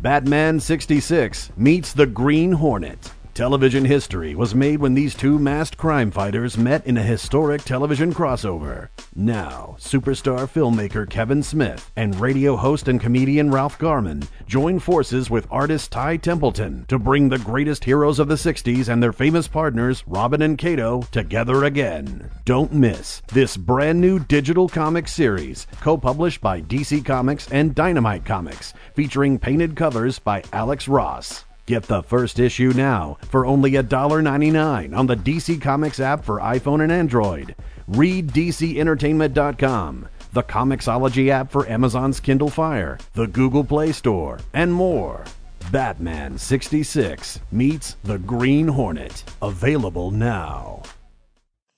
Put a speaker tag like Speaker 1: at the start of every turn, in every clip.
Speaker 1: Batman 66 meets the Green Hornet. Television history was made when these two masked crime fighters met in a historic television crossover. Now, superstar filmmaker Kevin Smith and radio host and comedian Ralph Garman join forces with artist Ty Templeton to bring the greatest heroes of the 60s and their famous partners, Robin and Kato, together again. Don't miss this brand new digital comic series, co published by DC Comics and Dynamite Comics, featuring painted covers by Alex Ross. Get the first issue now for only $1.99 on the DC Comics app for iPhone and Android. Read DCEntertainment.com, the Comixology app for Amazon's Kindle Fire, the Google Play Store, and more. Batman 66 meets the Green Hornet. Available now.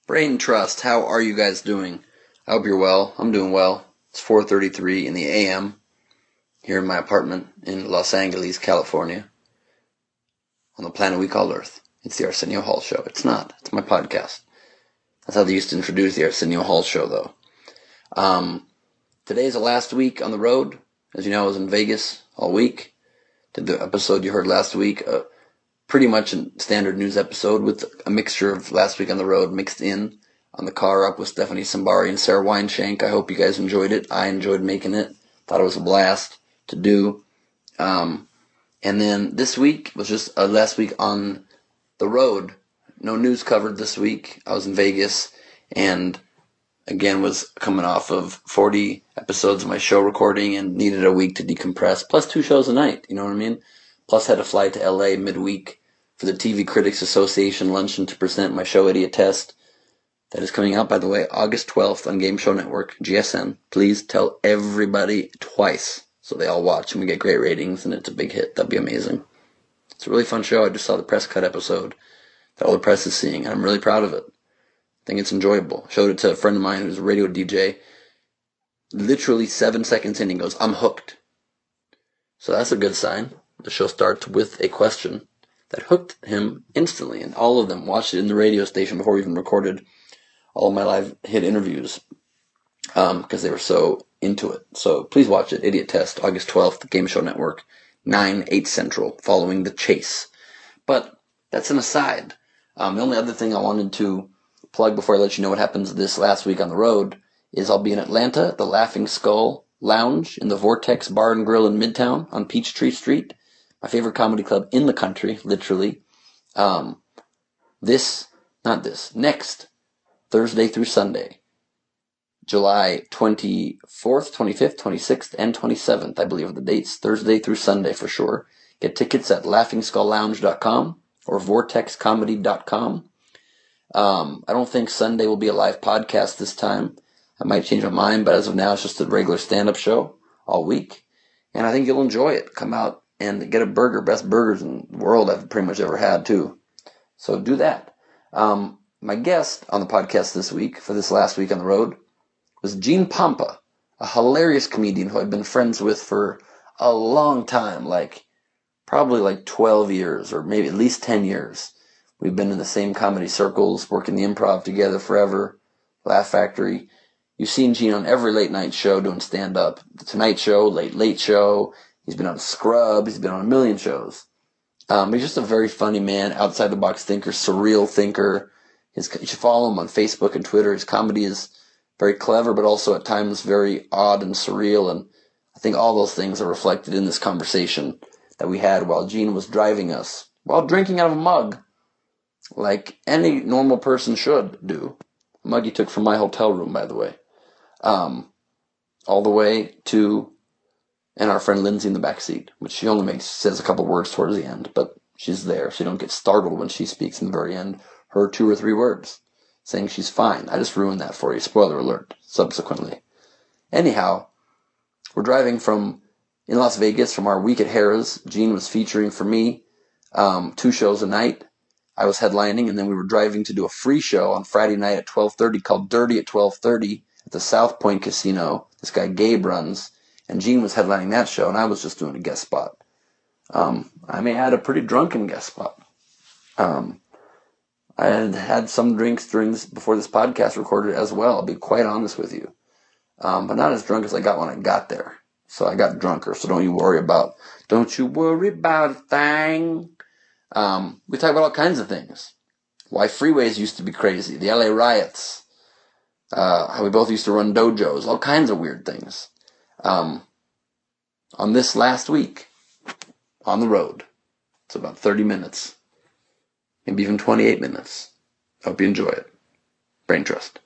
Speaker 2: Brain Trust, how are you guys doing? I hope you're well. I'm doing well. It's 4:33 in the AM here in my apartment in Los Angeles, California on the planet we call Earth. It's the Arsenio Hall Show. It's not. It's my podcast. That's how they used to introduce the Arsenio Hall Show, though. Um, today's the last week on the road. As you know, I was in Vegas all week. Did the episode you heard last week, uh, pretty much a standard news episode with a mixture of last week on the road mixed in on the car up with Stephanie Sambari and Sarah Weinshank. I hope you guys enjoyed it. I enjoyed making it. Thought it was a blast to do. Um, and then this week was just a last week on the road. No news covered this week. I was in Vegas and again was coming off of 40 episodes of my show recording and needed a week to decompress, plus two shows a night. You know what I mean? Plus had to fly to LA midweek for the TV Critics Association luncheon to present my show Idiot Test. That is coming out, by the way, August 12th on Game Show Network, GSN. Please tell everybody twice so they all watch and we get great ratings and it's a big hit. That'd be amazing. It's a really fun show. I just saw the press cut episode that all the press is seeing and I'm really proud of it. I think it's enjoyable. Showed it to a friend of mine who's a radio DJ. Literally seven seconds in, he goes, I'm hooked. So that's a good sign. The show starts with a question that hooked him instantly, and all of them watched it in the radio station before we even recorded all of my live hit interviews because um, they were so into it. So please watch it. Idiot Test, August 12th, Game Show Network, 9, 8 Central, following The Chase. But that's an aside. Um, the only other thing I wanted to plug before I let you know what happens this last week on the road is I'll be in Atlanta at the Laughing Skull Lounge in the Vortex Bar and Grill in Midtown on Peachtree Street. My favorite comedy club in the country, literally. Um, this, not this, next Thursday through Sunday. July 24th, 25th, 26th, and 27th, I believe are the dates, Thursday through Sunday for sure. Get tickets at laughingskulllounge.com or vortexcomedy.com. Um, I don't think Sunday will be a live podcast this time. I might change my mind, but as of now, it's just a regular stand-up show all week. And I think you'll enjoy it. Come out and get a burger, best burgers in the world I've pretty much ever had too. So do that. Um, my guest on the podcast this week, for this last week on the road, was Gene Pompa, a hilarious comedian who I've been friends with for a long time, like probably like 12 years or maybe at least 10 years. We've been in the same comedy circles, working the improv together forever, Laugh Factory. You've seen Gene on every late night show doing stand up. The Tonight Show, Late Late Show. He's been on Scrub. He's been on a million shows. Um, he's just a very funny man, outside the box thinker, surreal thinker. His, you should follow him on Facebook and Twitter. His comedy is very clever, but also at times very odd and surreal. And I think all those things are reflected in this conversation that we had while Gene was driving us, while drinking out of a mug, like any normal person should do. A mug he took from my hotel room, by the way. Um, all the way to, and our friend Lindsay in the back seat, which she only makes, says a couple words towards the end, but she's there, so you don't get startled when she speaks in the very end. Her two or three words saying she's fine. I just ruined that for you. Spoiler alert, subsequently. Anyhow, we're driving from in Las Vegas from our week at Harrah's. Gene was featuring for me um, two shows a night. I was headlining, and then we were driving to do a free show on Friday night at 12:30 called Dirty at 12:30 at the South Point Casino. This guy Gabe runs, and Gene was headlining that show, and I was just doing a guest spot. Um, I may add a pretty drunken guest spot. Um, I had had some drinks during this, before this podcast recorded as well. I'll be quite honest with you, um, but not as drunk as I got when I got there.
Speaker 3: So I got drunker. So don't you worry about, don't you worry about a thing. Um, we talk about all kinds of things. Why freeways used to be crazy. The LA riots. Uh, how we both used to run dojos. All kinds of weird things. Um, on this last week, on the road. It's about 30 minutes. Maybe even 28 minutes. Hope you enjoy it. Brain Trust.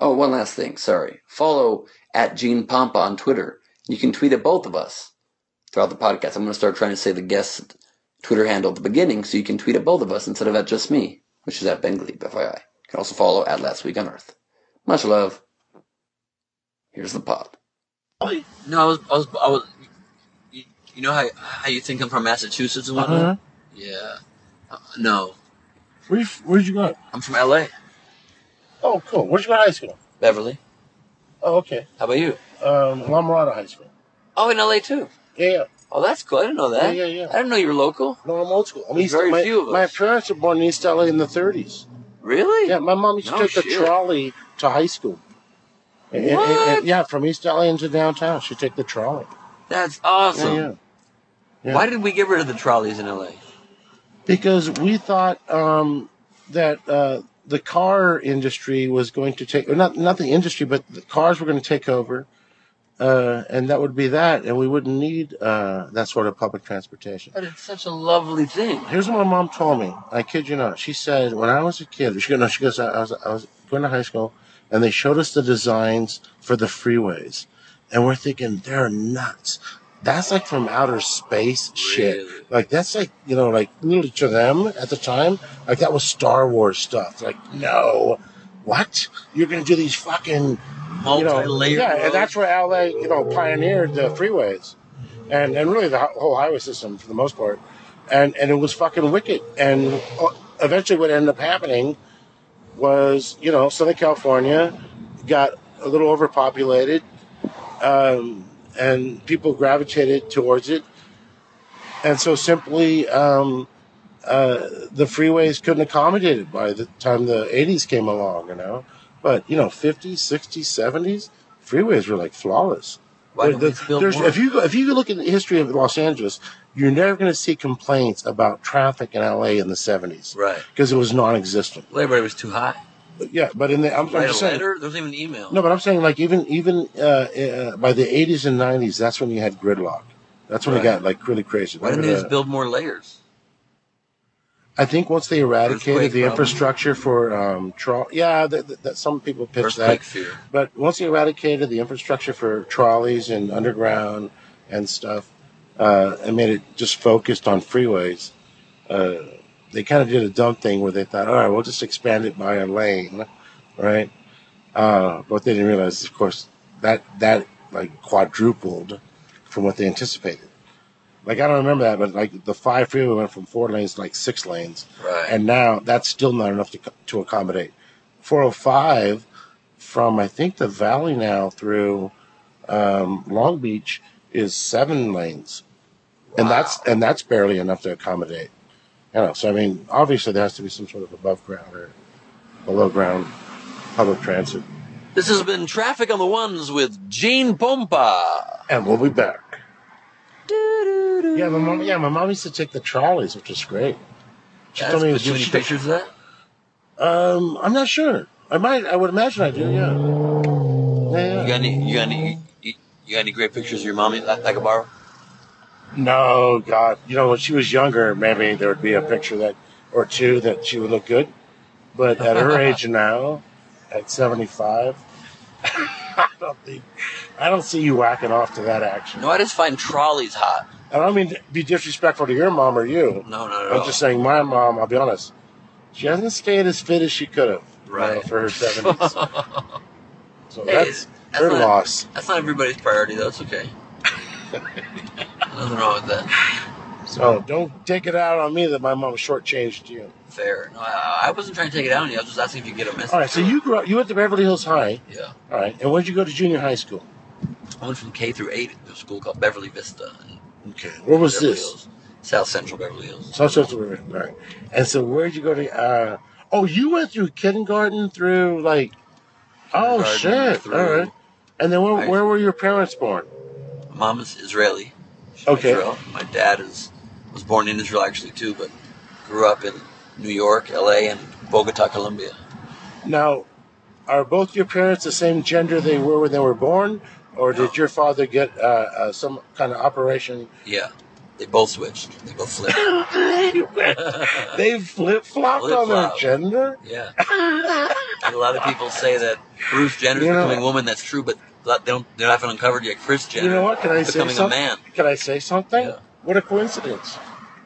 Speaker 3: Oh, one last thing. Sorry. Follow at Gene Pompa on Twitter. You can tweet at both of us throughout the podcast. I'm going to start trying to say the guest Twitter handle at the beginning so you can tweet at both of us instead of at just me, which is at Ben Gleib, FYI. You can also follow at Last Week on Earth. Much love. Here's the pod.
Speaker 2: No, I was, I was, I was. You, you know how how you think I'm from Massachusetts and whatnot?
Speaker 4: Uh-huh.
Speaker 2: Yeah. Uh, no,
Speaker 4: Where you, where'd you go?
Speaker 2: I'm from LA,
Speaker 4: Oh, cool. Where'd you go to high school?
Speaker 2: Beverly.
Speaker 4: Oh, okay.
Speaker 2: How about you?
Speaker 4: Um, La Mirada High School.
Speaker 2: Oh, in LA too.
Speaker 4: Yeah, yeah.
Speaker 2: Oh, that's cool. I didn't know that.
Speaker 4: Yeah, yeah, yeah.
Speaker 2: I didn't know you were local.
Speaker 4: No, I'm old school. I'm East,
Speaker 2: very
Speaker 4: my,
Speaker 2: few of us.
Speaker 4: my parents were born in East LA in the 30s.
Speaker 2: Really?
Speaker 4: Yeah, my mom used to
Speaker 2: No
Speaker 4: take the trolley to high school. And- and- and-
Speaker 2: What?
Speaker 4: yeah, from East LA into downtown. She'd take the trolley.
Speaker 2: That's awesome.
Speaker 4: Yeah, yeah. Yeah.
Speaker 2: Why did we get rid of the trolleys in LA?
Speaker 4: Because we thought um, that uh, the car industry was going to take, or not not the industry, but the cars were going to take over, uh, and that would be that, and we wouldn't need uh, that sort of public transportation.
Speaker 2: But it's such a lovely thing.
Speaker 4: Here's what my mom told me. I kid you not. She said when I was a kid, she goes, no, she goes, I was, I was going to high school, and they showed us the designs for the freeways, and we're thinking they're nuts. That's like from outer space shit.
Speaker 2: Really?
Speaker 4: Like that's like you know, like literally to them at the time, like that was Star Wars stuff. Like no, what? You're gonna do these fucking you know,
Speaker 2: Multi-layered.
Speaker 4: yeah, and that's where LA, you know, pioneered the freeways, and and really the whole highway system for the most part, and and it was fucking wicked. And uh, eventually, what ended up happening was, you know, Southern California got a little overpopulated, um, and people gravitated towards it, and so simply. Um, uh, the freeways couldn't accommodate it by the time the 80s came along, you know. But, you know, 50s, 60s, 70s, freeways were like flawless.
Speaker 2: Why
Speaker 4: There-
Speaker 2: didn't
Speaker 4: there-
Speaker 2: build
Speaker 4: there's- if you go, if you look at the history of Los Angeles, you're never going to see complaints about traffic in LA in the 70s
Speaker 2: Right.
Speaker 4: because it was non-existent.
Speaker 2: Labor was too high.
Speaker 4: Yeah, but in the I'm, I'm just saying,
Speaker 2: letter. There wasn't even email.
Speaker 4: no, but I'm saying like even even uh, uh, by the 80s and 90s, that's when you had gridlock. That's when
Speaker 2: Right.
Speaker 4: it got like really crazy.
Speaker 2: Why didn't they
Speaker 4: the-
Speaker 2: just build more layers?
Speaker 4: I think once they eradicated the
Speaker 2: problem.
Speaker 4: infrastructure for um, troll, yeah, that, some people pitch
Speaker 2: Earthquake
Speaker 4: that.
Speaker 2: fear.
Speaker 4: But once they eradicated the infrastructure for trolleys and underground and stuff, uh, and made it just focused on freeways, uh, they kind of did a dumb thing where they thought, all right, we'll just expand it by a lane, right? Uh, but they didn't realize, of course, that that like quadrupled from what they anticipated. Like I don't remember that, but like the five freeway went from four lanes to like six lanes
Speaker 2: Right.
Speaker 4: and now that's still not enough to, to accommodate. 405 from I think the valley now through um, Long Beach is seven lanes, and that's and that's barely enough to accommodate. You know, so I mean, obviously there has to be some sort of above ground or below ground public transit,
Speaker 2: This has been Traffic on the Ones with Gene Pompa.
Speaker 4: and we'll be back. Yeah, my mom. Yeah, my mom used to take the trolleys, which was great. She
Speaker 2: That's
Speaker 4: told me
Speaker 2: good. Do you have
Speaker 4: she-
Speaker 2: any pictures of that?
Speaker 4: Um, I'm not sure. I might. I would imagine I do. Yeah. Yeah.
Speaker 2: You got any? You got any? You, you got any great pictures of your mommy that I could borrow?
Speaker 4: No, God. You know, when she was younger, maybe there would be a picture that or two that she would look good. But at her age now, at 75, I don't think, I don't see you whacking off to that action.
Speaker 2: No, I just find trolleys hot.
Speaker 4: I don't mean to be disrespectful to your mom or you.
Speaker 2: No, no, no.
Speaker 4: I'm just saying my mom, I'll be honest, she hasn't stayed as fit as she could have know,
Speaker 2: Right.
Speaker 4: for her 70s. So
Speaker 2: Hey,
Speaker 4: that's
Speaker 2: that's
Speaker 4: her
Speaker 2: not-
Speaker 4: loss.
Speaker 2: That's not everybody's priority, though. It's okay. Nothing wrong with that.
Speaker 4: So don't take it out on me that my mom shortchanged you.
Speaker 2: Fair. No, I, I wasn't trying to take it out on you. I was just asking if you get a message.
Speaker 4: All right, so you grew up, you went to Beverly Hills High.
Speaker 2: Yeah.
Speaker 4: All right, and where'd you go to junior high school?
Speaker 2: I went from K through eight to a school called Beverly Vista.
Speaker 4: Okay, where was
Speaker 2: Beverly
Speaker 4: this?
Speaker 2: Hills. South Central Beverly Hills.
Speaker 4: South Central Beverly. Hills. All right. And so where'd you go to? Uh, oh, you went through kindergarten through like. Oh shit! All right. And then where, where were your parents born?
Speaker 2: Mom is Israeli. She's from
Speaker 4: Okay.
Speaker 2: Israel. My dad is was born in Israel actually too, but grew up in New York, L.A., and Bogota, Colombia.
Speaker 4: Now, are both your parents the same gender they were when they were born, or
Speaker 2: No.
Speaker 4: did your father get uh, uh, some kind of operation?
Speaker 2: Yeah, they both switched. They both flipped.
Speaker 4: they flip flopped on their gender.
Speaker 2: yeah. And a lot of people say that Bruce Jenner's
Speaker 4: You know-
Speaker 2: becoming a woman. That's true, but they don't. They haven't uncovered yet. Kris Jenner
Speaker 4: You know what? Can I say
Speaker 2: becoming a
Speaker 4: something?
Speaker 2: man.
Speaker 4: Can I say something?
Speaker 2: Yeah.
Speaker 4: What a coincidence!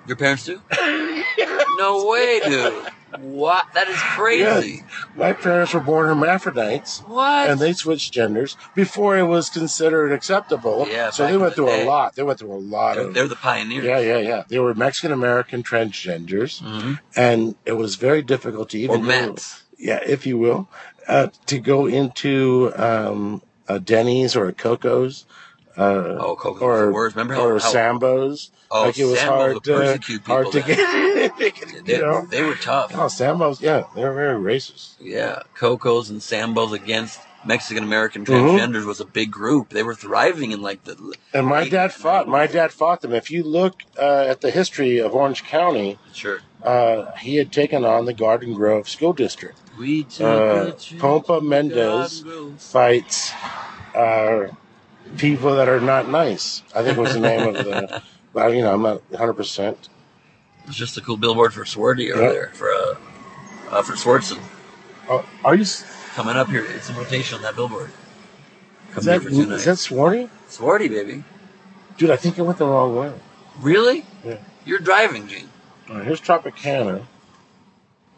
Speaker 2: Your parents do? no way, dude. What? That is crazy.
Speaker 4: My parents were born hermaphrodites.
Speaker 2: What?
Speaker 4: and they switched genders before it was considered acceptable.
Speaker 2: Yeah,
Speaker 4: so they went
Speaker 2: the
Speaker 4: through
Speaker 2: day.
Speaker 4: a lot. They went through a lot
Speaker 2: they're,
Speaker 4: of.
Speaker 2: they're the pioneers.
Speaker 4: yeah, yeah, yeah. They were Mexican American transgenders,
Speaker 2: hmm
Speaker 4: and it was very difficult to even.
Speaker 2: Mets.
Speaker 4: yeah, if you will, uh, to go into um, a Denny's or a Coco's. Uh,
Speaker 2: Oh, Coco's
Speaker 4: or
Speaker 2: the. Remember how-
Speaker 4: or
Speaker 2: how-
Speaker 4: Sambos.
Speaker 2: Oh,
Speaker 4: like it was
Speaker 2: Sambo's
Speaker 4: hard to hard to
Speaker 2: people
Speaker 4: get.
Speaker 2: They,
Speaker 4: you know,
Speaker 2: they were tough.
Speaker 4: oh, Sambos. Yeah, they're very racist.
Speaker 2: Yeah, Cocos and Sambos against Mexican American
Speaker 4: Mhm.
Speaker 2: transgenders was a big group. They were thriving in like the
Speaker 4: And my
Speaker 2: Eight-
Speaker 4: dad fought. My dad fought them. If you look uh, at the history of Orange County,
Speaker 2: sure.
Speaker 4: uh, he had taken on the Garden Grove School District.
Speaker 2: We
Speaker 4: Uh, Pompa Mendez fights uh, people that are not nice. I think was the name of the. But you know, I'm not 100. percent
Speaker 2: It's just a cool billboard for Swarty over
Speaker 4: Yeah.
Speaker 2: there for uh, uh for Swartzen
Speaker 4: Oh, are you? Is
Speaker 2: coming up here. It's in rotation on that billboard.
Speaker 4: That,
Speaker 2: here for two
Speaker 4: is that Swarty?
Speaker 2: Swarty, baby.
Speaker 4: Dude, I think I went the wrong way.
Speaker 2: Really?
Speaker 4: Yeah.
Speaker 2: You're driving, Gene.
Speaker 4: Right, here's Tropicana.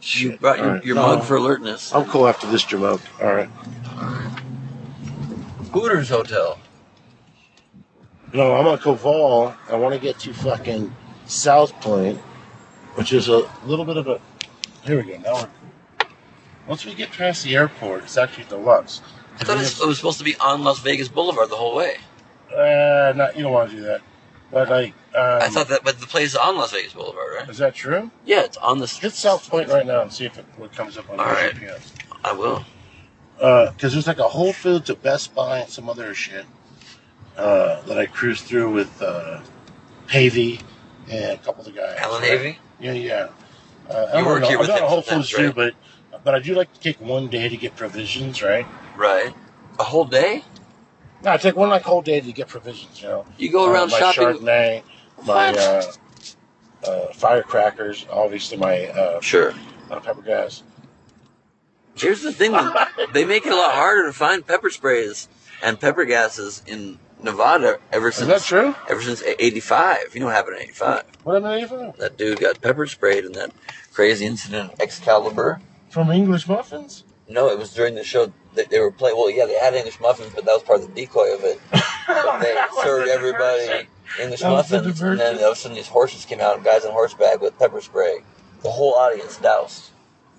Speaker 2: You
Speaker 4: Shit.
Speaker 2: brought your,
Speaker 4: right.
Speaker 2: your
Speaker 4: No.
Speaker 2: mug for alertness.
Speaker 4: I'm cool after this jamoke. All right.
Speaker 2: Hooters Hotel.
Speaker 4: No, I'm on Koval. I want to get to fucking South Point, which is a little bit of a. Here we go. Now we're. Once we get past the airport, it's actually deluxe.
Speaker 2: I thought it was, it was supposed to be on Las Vegas Boulevard the whole way.
Speaker 4: Uh, not you don't want to do that, but like. Um,
Speaker 2: I thought that, but the place is on Las Vegas Boulevard, right?
Speaker 4: Is that true?
Speaker 2: Yeah, it's on the.
Speaker 4: Hit South Point right now and see if it what comes up on
Speaker 2: All right.
Speaker 4: GPS.
Speaker 2: I will.
Speaker 4: Because there's like a Whole Foods, a Best Buy, and some other shit uh, that I cruised through with uh, Havey and a couple of the guys.
Speaker 2: Alan
Speaker 4: right?
Speaker 2: Havey.
Speaker 4: Yeah, yeah. Uh, I
Speaker 2: You work
Speaker 4: know.
Speaker 2: here
Speaker 4: I'm
Speaker 2: with
Speaker 4: not
Speaker 2: him
Speaker 4: a Whole Foods too,
Speaker 2: right?
Speaker 4: but but I do like to take one day to get provisions, right?
Speaker 2: Right. A whole day?
Speaker 4: No, I take one like whole day to get provisions. You know,
Speaker 2: You go
Speaker 4: Uh,
Speaker 2: around
Speaker 4: my
Speaker 2: shopping.
Speaker 4: Chardonnay, my uh, uh, firecrackers, obviously my uh,
Speaker 2: Sure.
Speaker 4: uh, pepper gas.
Speaker 2: Here's the thing: they make it a lot harder to find pepper sprays and pepper gases in Nevada ever since.
Speaker 4: Is that true?
Speaker 2: ever since '85. You know what happened in '85?
Speaker 4: What am I even
Speaker 2: That dude got pepper sprayed in that crazy incident Excalibur.
Speaker 4: from English muffins?
Speaker 2: No, it was during the show. They, they were playing. Well, yeah, they had English muffins, but that was part of the decoy of it. But they served everybody English
Speaker 4: That was the
Speaker 2: muffins, and then
Speaker 4: diversion.
Speaker 2: all of a sudden these horses came out, guys on horseback with pepper spray. The whole audience doused.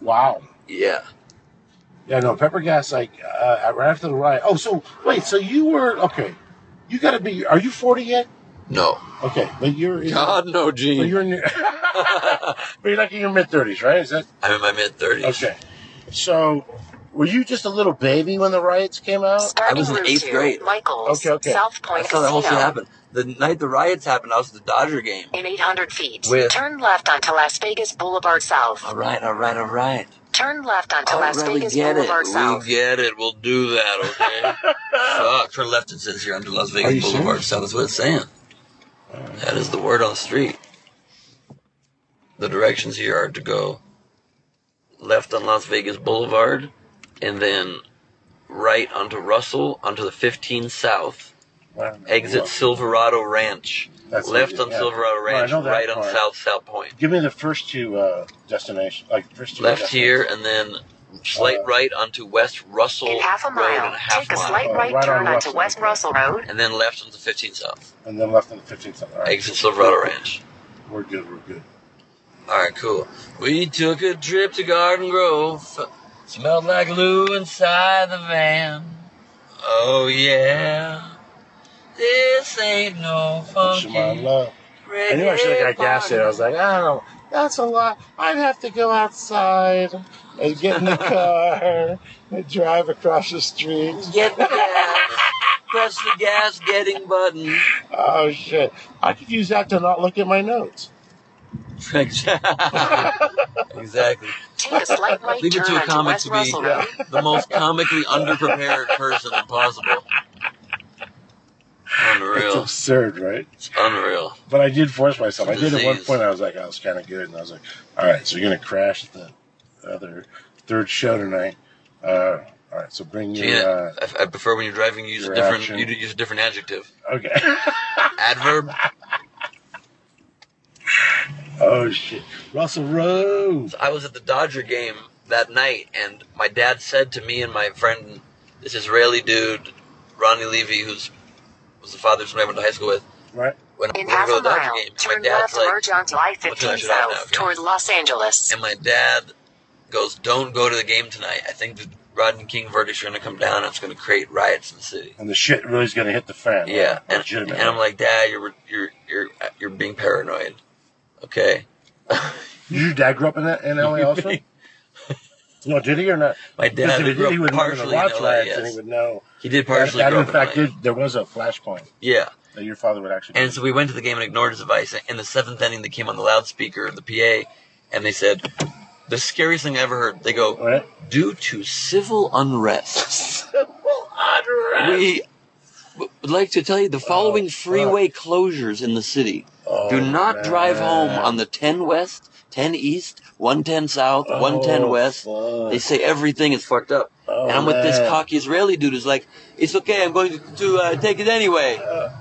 Speaker 4: Wow.
Speaker 2: Yeah.
Speaker 4: Yeah, no, pepper gas, like, uh, right after the riot. Oh, so, wait, so you were, okay. You gotta be, are you 40 yet?
Speaker 2: No.
Speaker 4: Okay, but you're,
Speaker 2: God no,
Speaker 4: but
Speaker 2: Gene.
Speaker 4: you're in your, but you're like in your mid 30s, right? Is that,
Speaker 2: I'm in my mid thirties.
Speaker 4: okay. So, were you just a little baby when the riots came out?
Speaker 2: I was in
Speaker 5: Starting
Speaker 2: eighth
Speaker 5: route
Speaker 2: grade.
Speaker 5: to Michael's,
Speaker 4: Okay, okay.
Speaker 5: South Point
Speaker 2: I
Speaker 5: Point
Speaker 2: saw that whole shit
Speaker 5: Casino.
Speaker 2: happen. The night the riots happened, I was at the Dodger game.
Speaker 5: In 800 feet,
Speaker 2: With-
Speaker 5: turn left onto Las Vegas Boulevard South.
Speaker 2: All right, all right, all right.
Speaker 5: Turn left onto
Speaker 2: All
Speaker 5: Las
Speaker 2: right, we
Speaker 5: Vegas
Speaker 2: get it.
Speaker 5: Boulevard South.
Speaker 2: We get it. We'll do that, okay? Fuck. Turn left, it says here, onto Las Vegas Boulevard
Speaker 4: serious?
Speaker 2: South. That's what it's saying. That is the word on the street. The directions here are to go left on Las Vegas Boulevard and then right onto Russell, onto the 15 South,
Speaker 4: Wow.
Speaker 2: exit Silverado Ranch.
Speaker 4: That's
Speaker 2: left
Speaker 4: easy,
Speaker 2: on
Speaker 4: yeah.
Speaker 2: Silverado
Speaker 4: Well, I
Speaker 2: Ranch,
Speaker 4: know that
Speaker 2: right on. South South Point.
Speaker 4: Give me the first two uh, destinations, like first two.
Speaker 2: Left here and then slight
Speaker 4: Uh,
Speaker 2: right onto West Russell
Speaker 5: In half a
Speaker 2: Road
Speaker 5: mile,
Speaker 2: and a half
Speaker 5: take a
Speaker 2: mile.
Speaker 5: slight right
Speaker 4: right
Speaker 5: turn
Speaker 4: on
Speaker 5: onto
Speaker 4: Russell,
Speaker 5: West. Russell Road.
Speaker 2: and then left onto 15 South.
Speaker 4: and then left on the 15th. All right.
Speaker 2: Exit Silverado Ranch.
Speaker 4: We're good. We're good.
Speaker 2: All right, cool. We took a trip to Garden Grove. Smelled like glue inside the van. Oh yeah. This ain't no funky.
Speaker 4: love. I knew I should have got gas there. I was like, I don't know. That's a lot. I'd have to go outside and get in the car and drive across the street.
Speaker 2: Get gas. press the gas getting button.
Speaker 4: Oh shit! I could use that to not look at my notes.
Speaker 2: exactly.
Speaker 5: Take a slight right
Speaker 2: Leave it to a comic
Speaker 5: West
Speaker 2: to be
Speaker 5: Russell Road.
Speaker 2: the most comically underprepared person possible.
Speaker 4: It's
Speaker 2: Unreal.
Speaker 4: absurd, right?
Speaker 2: It's unreal.
Speaker 4: But I did force myself. I did at one point. I was like, I was kind of good, and I was like, all right, so you're gonna crash the other third show tonight. Uh, all right, so bring your
Speaker 2: Gina,
Speaker 4: uh,
Speaker 2: I, I prefer when you're driving, you use a different,
Speaker 4: action.
Speaker 2: you use a different adjective.
Speaker 4: okay.
Speaker 2: Adverb.
Speaker 4: oh shit, Russell Rose.
Speaker 2: I was at the Dodger game that night, and my dad said to me and my friend, this Israeli dude, Ronnie Levy, who's was the father of somebody I went to high school with,
Speaker 4: Right.
Speaker 2: when
Speaker 5: In half
Speaker 2: going
Speaker 5: a
Speaker 2: to Dodger
Speaker 5: mile,
Speaker 2: game,
Speaker 5: turn
Speaker 2: my dad's
Speaker 5: left,
Speaker 2: like,
Speaker 5: merge onto I-15
Speaker 2: What time should I have now,
Speaker 5: South
Speaker 2: okay?
Speaker 5: toward Los Angeles.
Speaker 2: and my dad goes, "Don't go to the game tonight. I think the Rodney King verdicts are going to come down, and it's going to create riots in the city."
Speaker 4: And the shit really is gonna hit the fan.
Speaker 2: Yeah, and, and I'm like, Dad, you're you're you're you're being paranoid. Okay.
Speaker 4: did your dad grow up in that in LA also? no, did he or not?
Speaker 2: My dad
Speaker 4: he
Speaker 2: grew
Speaker 4: did, he would
Speaker 2: partially in LA,
Speaker 4: riots, and
Speaker 2: yes.
Speaker 4: he would know.
Speaker 2: He did partially
Speaker 4: that
Speaker 2: grow
Speaker 4: in
Speaker 2: in
Speaker 4: fact
Speaker 2: LA.
Speaker 4: did. There was a flashpoint
Speaker 2: Yeah.
Speaker 4: that your father would actually.
Speaker 2: And so we went to the game and ignored his advice. In the seventh inning, they came on the loudspeaker, the PA, and they said, the scariest thing I ever heard. They go,
Speaker 4: Right?
Speaker 2: due to civil unrest, we would like to tell you the oh, following
Speaker 4: Oh,
Speaker 2: freeway closures in the city.
Speaker 4: Oh,
Speaker 2: Do not drive home on the 10 West, 10 East, 110 South, 110
Speaker 4: Oh,
Speaker 2: West.
Speaker 4: fuck.
Speaker 2: They say everything is fucked up.
Speaker 4: Oh,
Speaker 2: and I'm with this cocky Israeli dude who's like, it's okay, I'm going to, to uh, take it anyway.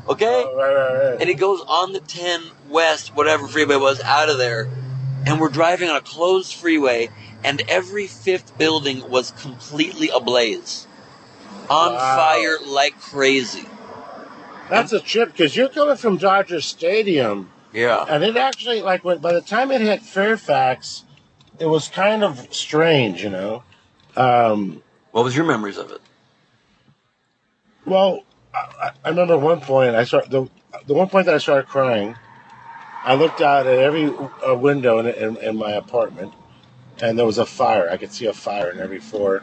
Speaker 2: Okay?
Speaker 4: Oh, right, right, right.
Speaker 2: And he goes on the 10 West, whatever freeway was, out of there. And we're driving on a closed freeway, and every fifth building was completely ablaze. On
Speaker 4: Wow.
Speaker 2: fire like crazy.
Speaker 4: That's a trip because you're coming from Dodger Stadium,
Speaker 2: Yeah.
Speaker 4: and it actually like when by the time it hit Fairfax, it was kind of strange, you know. Um,
Speaker 2: What was your memories of it?
Speaker 4: well, I, I remember one point I started the the one point that I started crying. I looked out at every uh, window in, in, in my apartment, and there was a fire. I could see a fire in every four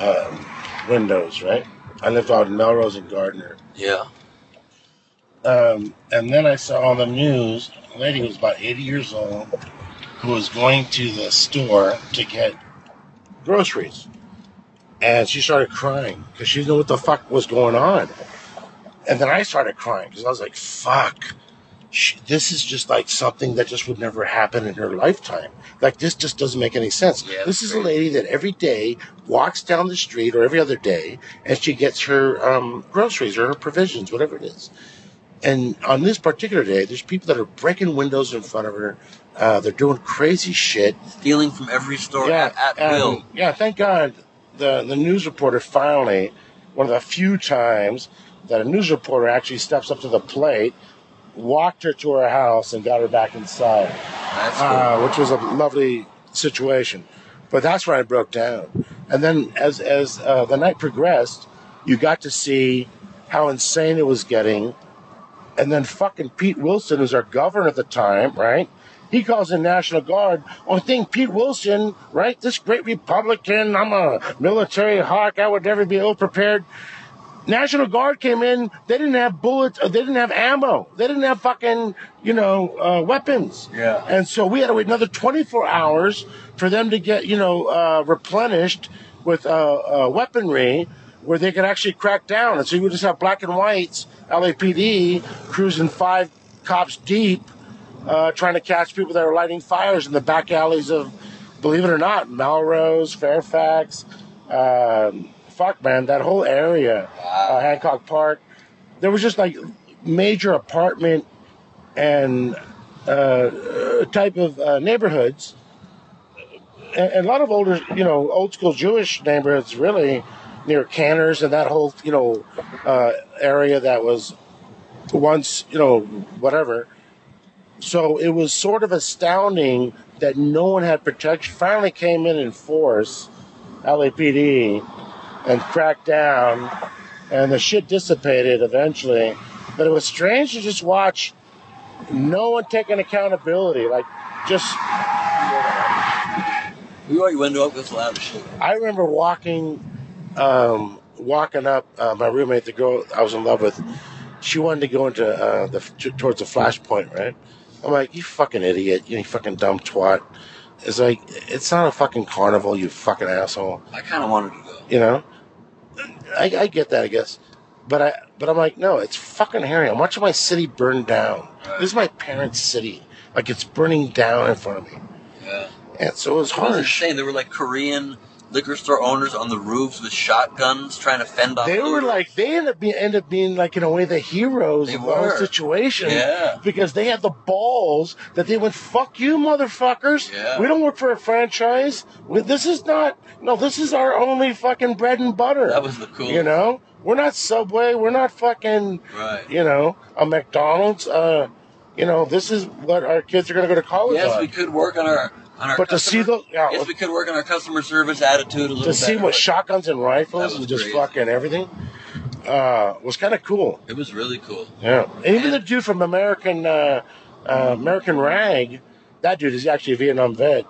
Speaker 4: um, windows. Right. I lived out in Melrose and Gardner.
Speaker 2: Yeah.
Speaker 4: Um, and then I saw on the news a lady who was about 80 years old who was going to the store to get groceries. And she started crying because she didn't know what the fuck was going on. And then I started crying because I was like, fuck. She, this is just like something that just would never happen in her lifetime. Like, this just doesn't make any sense.
Speaker 2: Yeah,
Speaker 4: this is a lady that every day walks down the street or every other day and she gets her um, groceries or her provisions, whatever it is. And on this particular day, there's people that are breaking windows in front of her. Uh, they're doing crazy shit.
Speaker 2: Stealing from every store at, at
Speaker 4: and-
Speaker 2: will.
Speaker 4: Yeah, thank God the the news reporter finally, one of the few times that a news reporter actually steps up to the plate, walked her to her house, and got her back inside,
Speaker 2: That's cool.
Speaker 4: uh, which was a lovely situation. But that's where I broke down. And then as as uh, the night progressed, you got to see how insane it was getting. And then fucking Pete Wilson, who's our governor at the time, right? He calls in National Guard. Only thing, Pete Wilson, right? This great Republican, I'm a military hawk. I would never be ill prepared. National Guard came in. They didn't have bullets. They didn't have ammo. They didn't have fucking, you know, uh, weapons.
Speaker 2: Yeah.
Speaker 4: And so we had to wait another 24 hours for them to get, you know, uh, replenished with uh, uh, weaponry where they could actually crack down. And so you would just have black and whites, LAPD, cruising five cops deep, uh, trying to catch people that are lighting fires in the back alleys of, believe it or not, Melrose, Fairfax. Um, fuck, man, that whole area, uh, Hancock Park. There was just like major apartment and uh, type of uh, neighborhoods. And, and a lot of older, you know, old school Jewish neighborhoods, really near Canter's and that whole, you know, uh, area that was once, you know, whatever. So it was sort of astounding that no one had protection. Finally came in in force, LAPD, and cracked down, and the shit dissipated eventually. But it was strange to just watch no one taking accountability. Like, just
Speaker 2: are you window up this loud as shit?
Speaker 4: I remember walking um, walking up, uh, my roommate, the girl I was in love with, she wanted to go into uh, the towards the flashpoint, right? I'm like, you fucking idiot, you fucking dumb twat. It's like, it's not a fucking carnival, you fucking asshole.
Speaker 2: I kind of wanted to go.
Speaker 4: You know, I, I get that, I guess, but I, but I'm like, no, it's fucking hairy. I'm watching my city burn down. This is my parents' city, like it's burning down in front of me,
Speaker 2: Yeah.
Speaker 4: and so it was
Speaker 2: It was
Speaker 4: harsh.
Speaker 2: insane. There were like Korean liquor store owners on the roofs with shotguns trying to fend off.
Speaker 4: They were
Speaker 2: looters.
Speaker 4: like, they ended up being, end up being like in a way the heroes
Speaker 2: They
Speaker 4: of the whole situation.
Speaker 2: Yeah.
Speaker 4: Because they had the balls that they went, fuck you, motherfuckers.
Speaker 2: Yeah.
Speaker 4: We don't work for a franchise. We, this is not, no, this is our only fucking bread and butter.
Speaker 2: That was the cool.
Speaker 4: You know? We're not Subway. We're not fucking,
Speaker 2: Right.
Speaker 4: you know, a McDonald's. Uh, you know, this is what our kids are going to go to college
Speaker 2: Yes,
Speaker 4: on.
Speaker 2: we could work on our
Speaker 4: But to see
Speaker 2: customer-
Speaker 4: the- yeah,
Speaker 2: yes, we could work on our customer service attitude a little. Bit.
Speaker 4: To see
Speaker 2: better.
Speaker 4: what shotguns and rifles and just
Speaker 2: crazy.
Speaker 4: fucking everything uh, was kind of cool.
Speaker 2: It was really cool.
Speaker 4: Yeah, and even the dude from American uh, uh, American Rag, that dude is actually a Vietnam vet.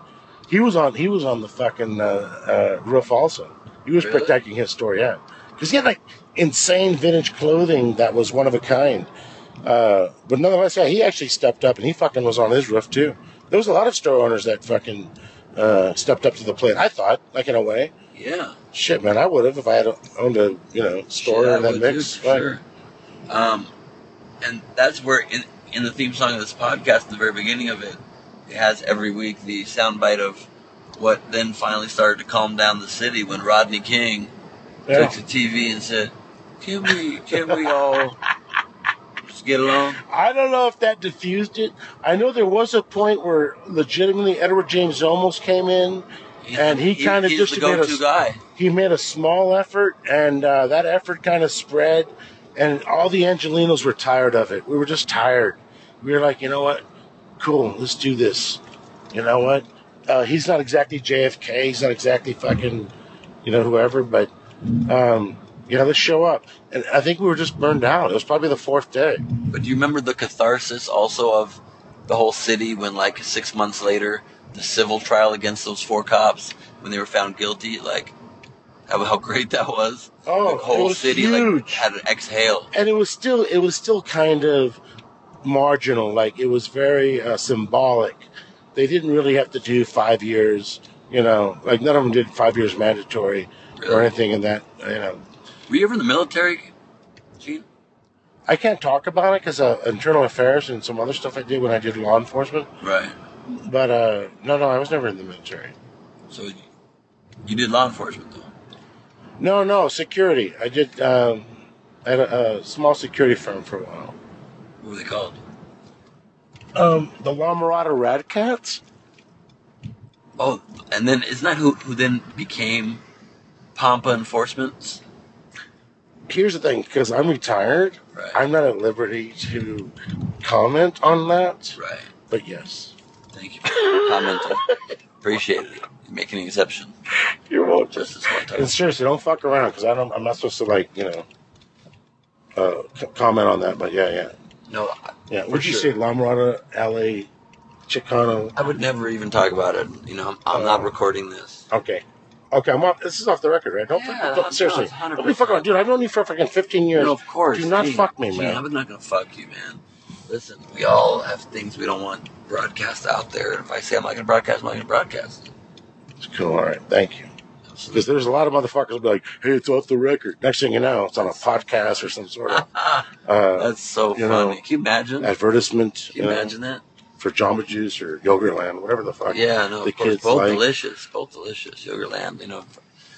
Speaker 4: He was on he was on the fucking uh, uh, roof also. He was
Speaker 2: Really?
Speaker 4: protecting his store, yeah, because he had like insane vintage clothing that was one of a kind. Uh, but nonetheless, yeah, he actually stepped up and he fucking was on his roof too. There was a lot of store owners that fucking uh, stepped up to the plate. I thought, like in a way,
Speaker 2: Yeah.
Speaker 4: shit, man, I would have if I had owned a you know store
Speaker 2: Yeah,
Speaker 4: in that mix.
Speaker 2: too, sure. Um, and that's where in in the theme song of this podcast, the very beginning of it, it has every week the soundbite of what then finally started to calm down the city when Rodney King
Speaker 4: Yeah.
Speaker 2: took to TV and said, "Can we can we all just get along?"
Speaker 4: I don't know if that diffused it. I know there was a point where legitimately Edward James Olmos came in.
Speaker 2: He's
Speaker 4: And
Speaker 2: the-
Speaker 4: he kinda just
Speaker 2: the
Speaker 4: made a
Speaker 2: guy.
Speaker 4: He made a small effort, and uh, that effort kind of spread, and all the Angelenos were tired of it. We were just tired. We were like, you know what? Cool, let's do this. You know what? Uh, he's not exactly JFK. He's not exactly fucking, you know, whoever, but um, yeah, let's show up. And I think we were just burned out. It was probably the fourth day.
Speaker 2: But do you remember the catharsis also of the whole city when, like, six months later, the civil trial against those four cops when they were found guilty? Like, how, how great that was.
Speaker 4: Oh,
Speaker 2: the whole city like had an exhale.
Speaker 4: and it was still it was still kind of marginal like it was very uh, symbolic they didn't really have to do five years you know like none of them did five years mandatory or anything in that you know
Speaker 2: Were you ever in the military, Gene?
Speaker 4: i can't talk about it because uh, internal affairs and some other stuff i did when i did law enforcement
Speaker 2: Right.
Speaker 4: but uh, no no i was never in the military
Speaker 2: So you, did law enforcement though.
Speaker 4: no no security i did um, I had a, a small security firm for a while
Speaker 2: What were they called?
Speaker 4: um, the La Mirada Radcats?
Speaker 2: Oh, and then isn't that who who then became Pompa Enforcements?
Speaker 4: Here's the thing because i'm retired
Speaker 2: Right.
Speaker 4: i'm not at liberty to comment on that
Speaker 2: Right.
Speaker 4: but yes
Speaker 2: Thank you for commenting. Appreciate it. You're an exception
Speaker 4: you're welcome
Speaker 2: just this one time.
Speaker 4: and seriously don't fuck around because i don't i'm not supposed to like you know uh, c- comment on that but yeah yeah
Speaker 2: No,
Speaker 4: yeah
Speaker 2: For
Speaker 4: what'd you say la Mirada, la chicano
Speaker 2: I would never even talk about it. You know, I'm, I'm not recording this.
Speaker 4: okay okay i'm off this is off the record right don't,
Speaker 2: Yeah,
Speaker 4: fuck-
Speaker 2: no,
Speaker 4: don't seriously
Speaker 2: 100%.
Speaker 4: don't be fucking dude i've known you for fucking 15 years
Speaker 2: No, of course.
Speaker 4: do not
Speaker 2: Gene,
Speaker 4: fuck me
Speaker 2: Gene,
Speaker 4: man
Speaker 2: I'm not gonna fuck you, man. Listen, we all have things we don't want broadcast out there. And if I say I'm not gonna broadcast, I'm not gonna broadcast.
Speaker 4: it's cool all right thank you because there's a lot of motherfuckers be like, "Hey, it's off the record." Next thing you know, it's on a podcast or some sort of uh,
Speaker 2: That's so funny.
Speaker 4: know,
Speaker 2: Can you imagine?
Speaker 4: advertisement
Speaker 2: Can you
Speaker 4: you know,
Speaker 2: imagine that?
Speaker 4: For Jamba Juice or Yogurtland, whatever the fuck.
Speaker 2: Yeah, no,
Speaker 4: the
Speaker 2: of course.
Speaker 4: kids
Speaker 2: Both
Speaker 4: like.
Speaker 2: delicious. Both delicious. Yogurtland, you know,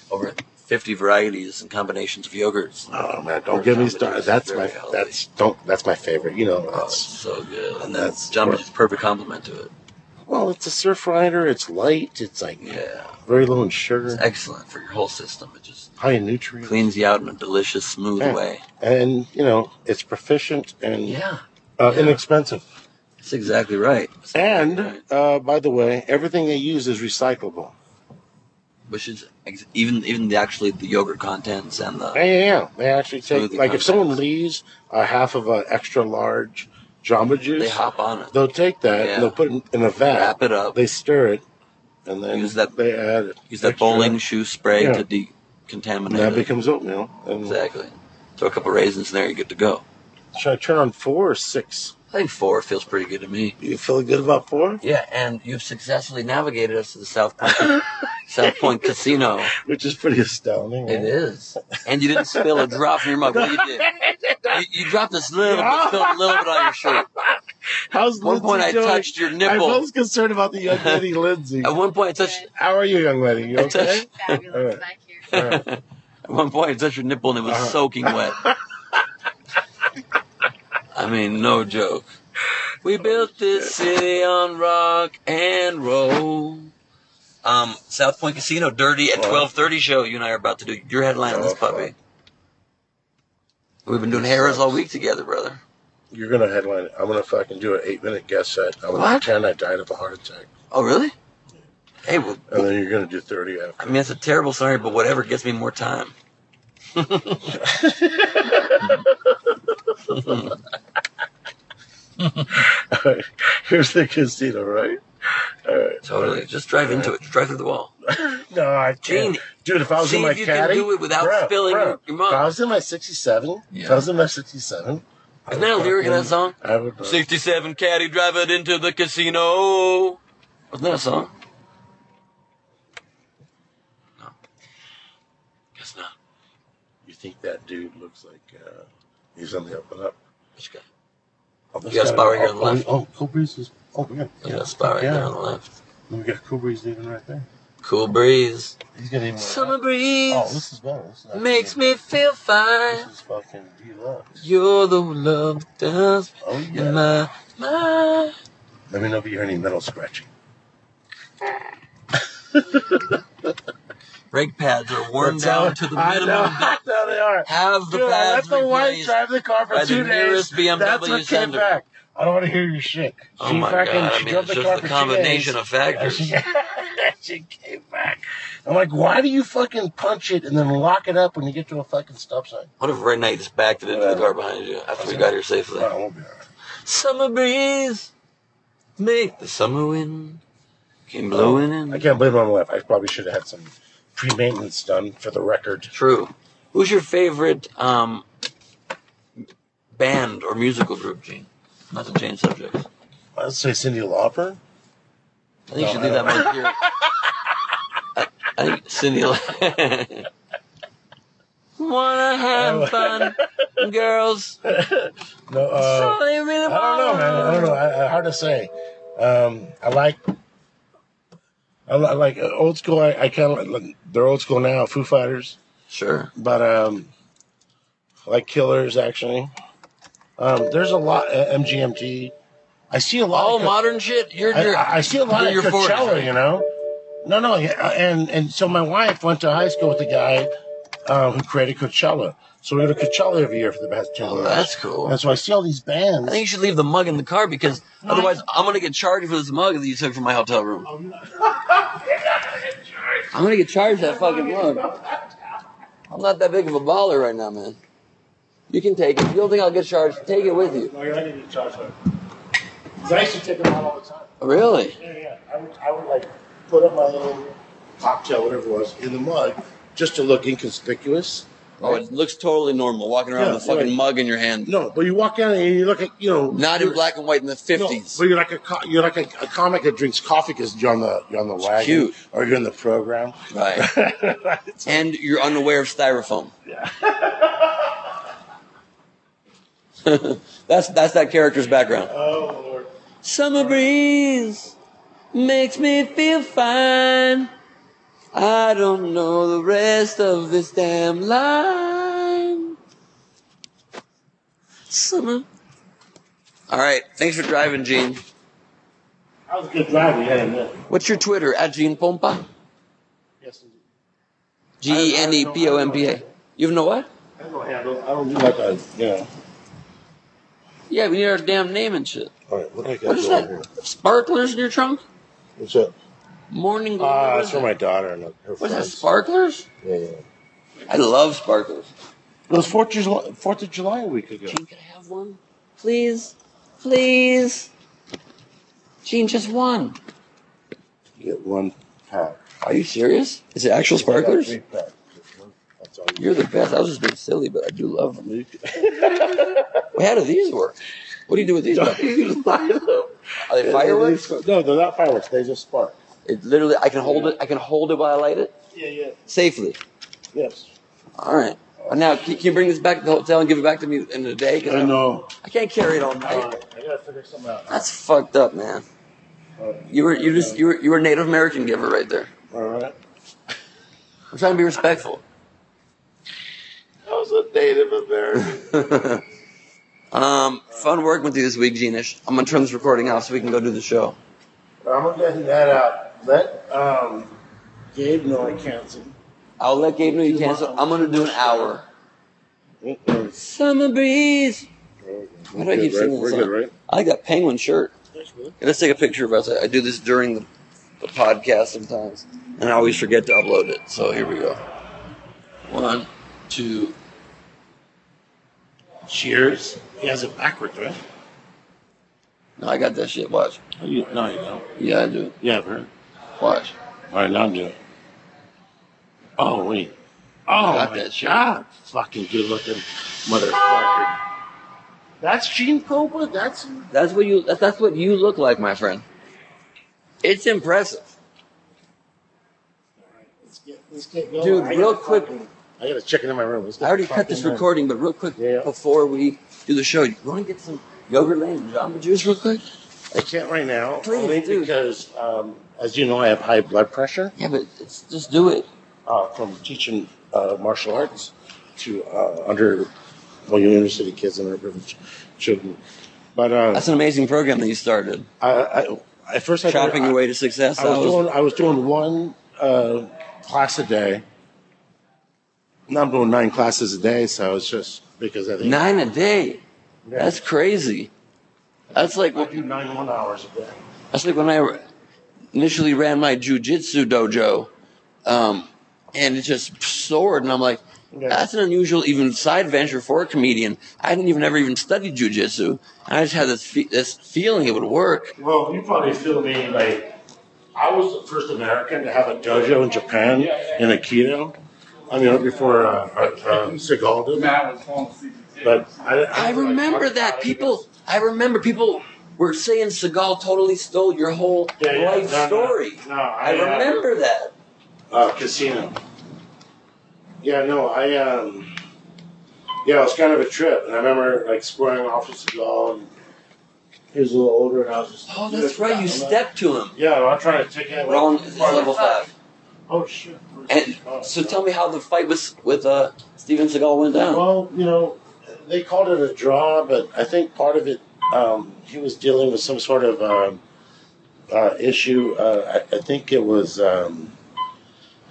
Speaker 2: over 50 varieties and combinations of yogurts.
Speaker 4: Oh man, don't get me started. That's my
Speaker 2: healthy.
Speaker 4: that's don't that's my favorite. You know,
Speaker 2: Oh,
Speaker 4: that's
Speaker 2: so good. And
Speaker 4: That's
Speaker 2: Jamba Juice, perfect compliment to it.
Speaker 4: well, it's a surf rider. It's light. It's like
Speaker 2: Yeah.
Speaker 4: very low in sugar,
Speaker 2: It's excellent for your whole system. It just
Speaker 4: high in nutrients,
Speaker 2: cleans you out in a delicious, smooth
Speaker 4: Yeah.
Speaker 2: way.
Speaker 4: and you know it's proficient and
Speaker 2: Yeah.
Speaker 4: uh,
Speaker 2: Yeah.
Speaker 4: inexpensive.
Speaker 2: That's exactly right. That's exactly
Speaker 4: And
Speaker 2: right.
Speaker 4: uh, by the way, everything they use is recyclable.
Speaker 2: which is ex- even even the actually the yogurt contents and the
Speaker 4: Yeah, yeah, yeah. They actually take like if someone leaves a half of an extra large Jamba Juice,
Speaker 2: they hop on it,
Speaker 4: they'll take that
Speaker 2: Yeah.
Speaker 4: and they'll put it in a vat.
Speaker 2: wrap it up,
Speaker 4: They stir it, and then
Speaker 2: Use that-
Speaker 4: they add it.
Speaker 2: use that bowling shoe spray
Speaker 4: Yeah.
Speaker 2: to decontaminate.
Speaker 4: That becomes oatmeal. And
Speaker 2: exactly. Throw a couple raisins in there, you're good to go.
Speaker 4: Should I turn on four or six?
Speaker 2: I think four feels pretty good to me.
Speaker 4: You feel good about four?
Speaker 2: Yeah, and you've successfully navigated us to the South Point, South Point Casino.
Speaker 4: Which is pretty astounding.
Speaker 2: It is. And you didn't spill a drop from your mug. What you did? You, you dropped this little bit, spilled a little bit on your shirt.
Speaker 4: How's
Speaker 2: At one point, I
Speaker 4: Lindsay doing?
Speaker 2: touched your nipple.
Speaker 4: I'm
Speaker 2: nipple.
Speaker 4: most concerned about the young lady, Lindsay.
Speaker 2: At one point, I touched.
Speaker 4: How are you, young lady? You
Speaker 2: I
Speaker 4: okay?
Speaker 2: touched
Speaker 5: Fabulous. Thank you.
Speaker 4: All right.
Speaker 2: At one point, I touched your nipple and it was
Speaker 4: Uh-huh.
Speaker 2: soaking wet. I mean, no joke. We built this city on rock and roll. Um, South Point Casino, Dirty at twelve thirty show. You and I are about to do your headline on this puppy. We've been doing Harrah's all week together, brother.
Speaker 4: You're gonna headline it. I'm gonna fucking do an eight minute guest set. I was
Speaker 2: What?
Speaker 4: ten. I died of a heart attack,
Speaker 2: Oh, really? Hey, well,
Speaker 4: and then you're gonna do thirty after.
Speaker 2: I mean, that's a terrible story, but whatever gets me more time.
Speaker 4: Here's the casino, right? All right.
Speaker 2: Totally. Just drive into it. Just drive through the wall.
Speaker 4: No, I can't.
Speaker 2: Gene,
Speaker 4: Dude, if I was
Speaker 2: see
Speaker 4: in my
Speaker 2: if you can do it without
Speaker 4: bro,
Speaker 2: spilling
Speaker 4: bro,
Speaker 2: your- your mug.
Speaker 4: If I was in my 67, if
Speaker 2: Yeah.
Speaker 4: I was in my 67,
Speaker 2: Isn't that a lyric in that song?
Speaker 4: I would. uh,
Speaker 2: 67 caddy driving into the casino. Wasn't that a song? No. Guess not.
Speaker 4: You think that dude looks like uh, he's on the up and up?
Speaker 2: Which guy?
Speaker 4: Oh, this
Speaker 2: You got a
Speaker 4: guy-
Speaker 2: spot right here on the
Speaker 4: oh,
Speaker 2: left.
Speaker 4: Oh, oh, Cool Breeze is. Oh, yeah.
Speaker 2: You got a spot right
Speaker 4: yeah.
Speaker 2: there on the left.
Speaker 4: Then we got Cool Breeze even right there.
Speaker 2: Cool breeze.
Speaker 4: He's got even.
Speaker 2: Summer breeze
Speaker 4: Oh, this is better. This is actually-
Speaker 2: makes me feel fine.
Speaker 4: This is fucking deluxe.
Speaker 2: You're the love that does
Speaker 4: Oh
Speaker 2: in
Speaker 4: yeah.
Speaker 2: my mind.
Speaker 4: Let me know if you hear any metal scratching.
Speaker 2: Brake pads are worn down to the
Speaker 4: I know.
Speaker 2: minimum.
Speaker 4: I know they are.
Speaker 2: Have the
Speaker 4: Dude, I let
Speaker 2: pads
Speaker 4: the wife drive the car for two days.
Speaker 2: BMW
Speaker 4: That's what came back. I don't want to hear your shit.
Speaker 2: Oh
Speaker 4: she
Speaker 2: my
Speaker 4: fucking,
Speaker 2: god! I mean, it's
Speaker 4: the
Speaker 2: just the combination of factors.
Speaker 4: She, she came back. I'm like, why do you fucking punch it and then lock it up when you get to a fucking stop sign?
Speaker 2: What if Red you just backed it into the car behind you after we got here safely?
Speaker 4: Oh, we'll be.
Speaker 2: Summer breeze, make the summer wind came oh, blowing in.
Speaker 4: I can't on the left. I probably should have had some pre-maintenance done for the record.
Speaker 2: True. Who's your favorite um, band or musical group, Gene? Not to change subjects.
Speaker 4: I'd say Cyndi Lauper.
Speaker 2: I think you should
Speaker 4: No,
Speaker 2: leave that one here. I, I think Cyndi. Wanna have fun, girls?
Speaker 4: No, uh, I don't know, man. I don't know. I, I, hard to say. Um, I like. I li- like uh, old school. I, I kind of like, they're old school now. Foo Fighters,
Speaker 2: Sure.
Speaker 4: but um, like Killers actually. Um, there's a lot uh, MGMT. I see a lot.
Speaker 2: All
Speaker 4: of,
Speaker 2: modern shit. You're,
Speaker 4: I,
Speaker 2: you're
Speaker 4: I see a lot of
Speaker 2: 40s,
Speaker 4: Coachella.
Speaker 2: right?
Speaker 4: You know. No, no, yeah, and and so my wife went to high school with the guy um, who created Coachella. So we go to Coachella every year for the past two
Speaker 2: Oh,
Speaker 4: years.
Speaker 2: that's cool.
Speaker 4: And so I see all these bands.
Speaker 2: I think you should leave the mug in the car because otherwise I'm gonna get charged for this mug that you took from my hotel room. I'm gonna get charged that fucking mug. I'm not that big of a baller right now, man. You can take it. If you don't think I'll get charged, take it with you.
Speaker 4: No, you're not going to get charged for it. 'Cause I used to take them out all the time.
Speaker 2: Really?
Speaker 4: Yeah, yeah. I would, I would like put up my little cocktail, whatever it was, in the mug just to look inconspicuous.
Speaker 2: Oh, it looks totally normal walking around
Speaker 4: Yeah,
Speaker 2: with a fucking
Speaker 4: right.
Speaker 2: mug in your hand.
Speaker 4: No, but you walk down and you look at, you know.
Speaker 2: Not in black and white in the
Speaker 4: No,
Speaker 2: 50s.
Speaker 4: but you're like a co- you're like a, a comic that drinks coffee because you're on the you're on the wagon
Speaker 2: cute.
Speaker 4: or you're in the program.
Speaker 2: Right. And you're unaware of styrofoam.
Speaker 4: yeah.
Speaker 2: That's that's that character's background.
Speaker 4: Oh Lord.
Speaker 2: Summer breeze makes me feel fine. I don't know the rest of this damn line. Summer. All right. Thanks for driving, Gene.
Speaker 4: That was a good drive. Yeah, admit.
Speaker 2: What's your Twitter? At Gene Pompa?
Speaker 4: Yes, indeed.
Speaker 2: G E N E P O M P A. You have no what?
Speaker 4: I don't handle. I don't do like a you know.
Speaker 2: Yeah, we need our damn name and shit.
Speaker 4: All right, what do I got
Speaker 2: What is
Speaker 4: going here?
Speaker 2: that? Sparklers in your trunk?
Speaker 4: What's up?
Speaker 2: Morning glory.
Speaker 4: Ah,
Speaker 2: What
Speaker 4: it's for my daughter and her
Speaker 2: that?
Speaker 4: friends.
Speaker 2: Sparklers?
Speaker 4: Yeah, yeah.
Speaker 2: I love sparklers.
Speaker 4: It was Fourth of July, Fourth of July a week ago.
Speaker 2: Gene, can I have one? Please? Please? Gene, just one.
Speaker 4: You get one pack.
Speaker 2: Are you serious? Is it actual sparklers?
Speaker 4: Three packs. Just one. So
Speaker 2: You're the best. I was just being silly, but I do love them. Wait, how do these work? What do you do with these?
Speaker 4: you light them.
Speaker 2: Are they fireworks?
Speaker 4: No, they're not fireworks. They just spark.
Speaker 2: It literally, I can hold it. I can hold it while I light it
Speaker 4: Yeah, yeah.
Speaker 2: safely.
Speaker 4: Yes.
Speaker 2: All right. Well, now, can can you bring this back to the hotel and give it back to me in a day? 'Cause
Speaker 4: I
Speaker 2: I'm-
Speaker 4: know.
Speaker 2: I can't carry it all night.
Speaker 4: I gotta figure something out.
Speaker 2: That's fucked up, man. You were you just you were you were Native American giver right there.
Speaker 4: All right.
Speaker 2: I'm trying to be respectful.
Speaker 4: I was a Native American.
Speaker 2: um, fun working with you this week, Genish. I'm gonna turn this recording off so we can go do the show.
Speaker 4: I'm gonna get that out. Let um, Gabe know I canceled.
Speaker 2: I'll let Gabe know you cancel. I'm gonna do an hour.
Speaker 4: Mm-mm.
Speaker 2: Summer breeze. Why do I keep
Speaker 4: We're
Speaker 2: singing
Speaker 4: good,
Speaker 2: this
Speaker 4: right?
Speaker 2: song?
Speaker 4: We're good, right?
Speaker 2: I like that penguin shirt.
Speaker 4: That's good.
Speaker 2: Let's take a picture of us. I I do this during the, the podcast sometimes, and I always forget to upload it. So here we go. One, two.
Speaker 4: Cheers. He has it backwards, right?
Speaker 2: No, I got that shit. Watch.
Speaker 4: Oh, you, no, you don't.
Speaker 2: Yeah, I do.
Speaker 4: Yeah, I've heard.
Speaker 2: Watch.
Speaker 4: All right, now I'm doing it. Oh, wait. Oh,
Speaker 2: Got
Speaker 4: my
Speaker 2: that shit.
Speaker 4: God. Fucking good looking motherfucker. That's Gene Copa? That's.
Speaker 2: That's what you. That's, that's what you look like, my friend. It's impressive.
Speaker 4: Let's get, let's get going.
Speaker 2: Dude,
Speaker 4: I
Speaker 2: real quick-
Speaker 4: fucking- I got a chicken in my room. Let's get
Speaker 2: I already
Speaker 4: the
Speaker 2: cut this
Speaker 4: fucking
Speaker 2: recording, but real quick
Speaker 4: Yeah.
Speaker 2: before we do the show, you want to get some Yogurtland and Jamba Juice real quick?
Speaker 4: I can't right now.
Speaker 2: Please,
Speaker 4: only
Speaker 2: dude.
Speaker 4: because, um, as you know, I have high blood pressure
Speaker 2: Yeah, but it's, just do it.
Speaker 4: uh, from teaching uh, martial arts to uh, under well, university kids and underprivileged children. But uh,
Speaker 2: That's an amazing program that you started.
Speaker 4: I, I, at first I
Speaker 2: Chopping your way to success.
Speaker 4: I was,
Speaker 2: was-
Speaker 4: doing I was doing one uh, class a day. Now I'm doing nine classes a day, so it's just because I think
Speaker 2: nine a day.
Speaker 4: Yeah.
Speaker 2: That's crazy. That's like
Speaker 4: I do nine one hours a day.
Speaker 2: That's like when I initially ran my jujitsu dojo, um, and it just soared, and I'm like,
Speaker 4: Yeah.
Speaker 2: that's an unusual even side venture for a comedian. I didn't even ever even study jujitsu, and I just had this fe- this feeling it would work.
Speaker 4: Well, you probably feel me like I was the first American to have a dojo in Japan in Aikido. I mean, before uh, uh, uh, Seagal did. But I,
Speaker 2: I remember that people. I remember people were saying Seagal totally stole your whole
Speaker 4: Yeah, yeah,
Speaker 2: life
Speaker 4: no, no,
Speaker 2: story.
Speaker 4: no,
Speaker 2: I,
Speaker 4: I, uh,
Speaker 2: remember that.
Speaker 4: uh, casino. Yeah, no, I um, yeah, it was kind of a trip, and I remember like squaring off with Seagal, and he was a little older, and I was just.
Speaker 2: Oh, that's right. You stepped to him.
Speaker 4: Yeah, I'm trying to take
Speaker 2: on this is level five.
Speaker 4: Oh shit!
Speaker 2: And so tell me how the fight was with uh, Steven Seagal went down.
Speaker 4: Well, you know, they called it a draw, but I think part of it, um, he was dealing with some sort of um, uh, issue. Uh, I, I think it was, um,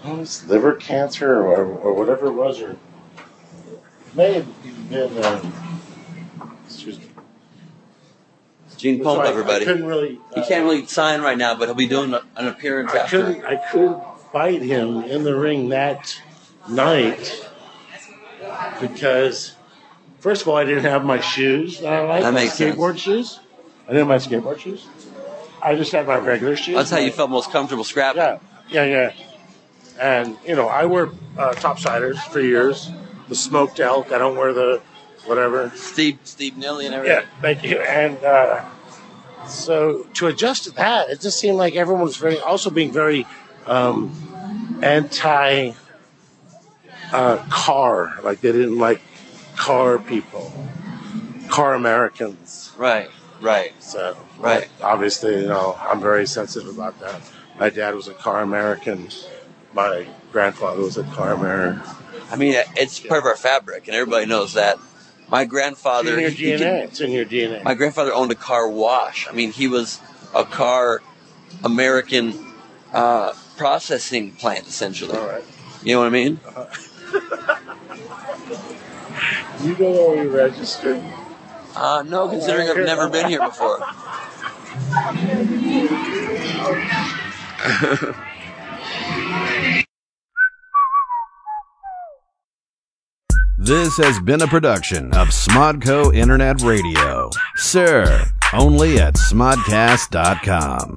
Speaker 4: oh, it's liver cancer or, or whatever it was, or it may have been. Um, excuse me.
Speaker 2: Gene Pompa,
Speaker 4: So
Speaker 2: everybody.
Speaker 4: I couldn't really.
Speaker 2: he
Speaker 4: uh,
Speaker 2: can't really sign right now, but he'll be doing an appearance
Speaker 4: I
Speaker 2: after.
Speaker 4: couldn't. I couldn't fight him in the ring that night because, first of all, I didn't have my shoes that I like.
Speaker 2: That
Speaker 4: my
Speaker 2: makes sense.
Speaker 4: skateboard shoes. I didn't have my skateboard shoes. I just had my regular shoes.
Speaker 2: That's how you felt most comfortable scrapping.
Speaker 4: Yeah, yeah, yeah. And you know, I wear uh, topsiders for years. The smoked elk. I don't wear the whatever.
Speaker 2: Steve, Steve Nilly and everything.
Speaker 4: Yeah, thank you. And uh, so to adjust to that, it just seemed like everyone was very, also being very um, anti uh, car. Like they didn't like car people, car Americans.
Speaker 2: Right, right.
Speaker 4: So,
Speaker 2: Right.
Speaker 4: Obviously, you know, I'm very sensitive about that. My dad was a car American. My grandfather was a car American.
Speaker 2: I mean, it's part of our fabric, and everybody knows that. My grandfather.
Speaker 4: It's in your DNA.
Speaker 2: could-
Speaker 4: it's in your DNA.
Speaker 2: my grandfather owned a car wash. I mean, he was a car American uh, processing plant, essentially.
Speaker 4: All right.
Speaker 2: You know what I mean?
Speaker 4: You know where we registered?
Speaker 2: Uh, no, considering I've never been here before.
Speaker 1: This has been a production of Smodco Internet Radio. Sir, only at smodcast.com.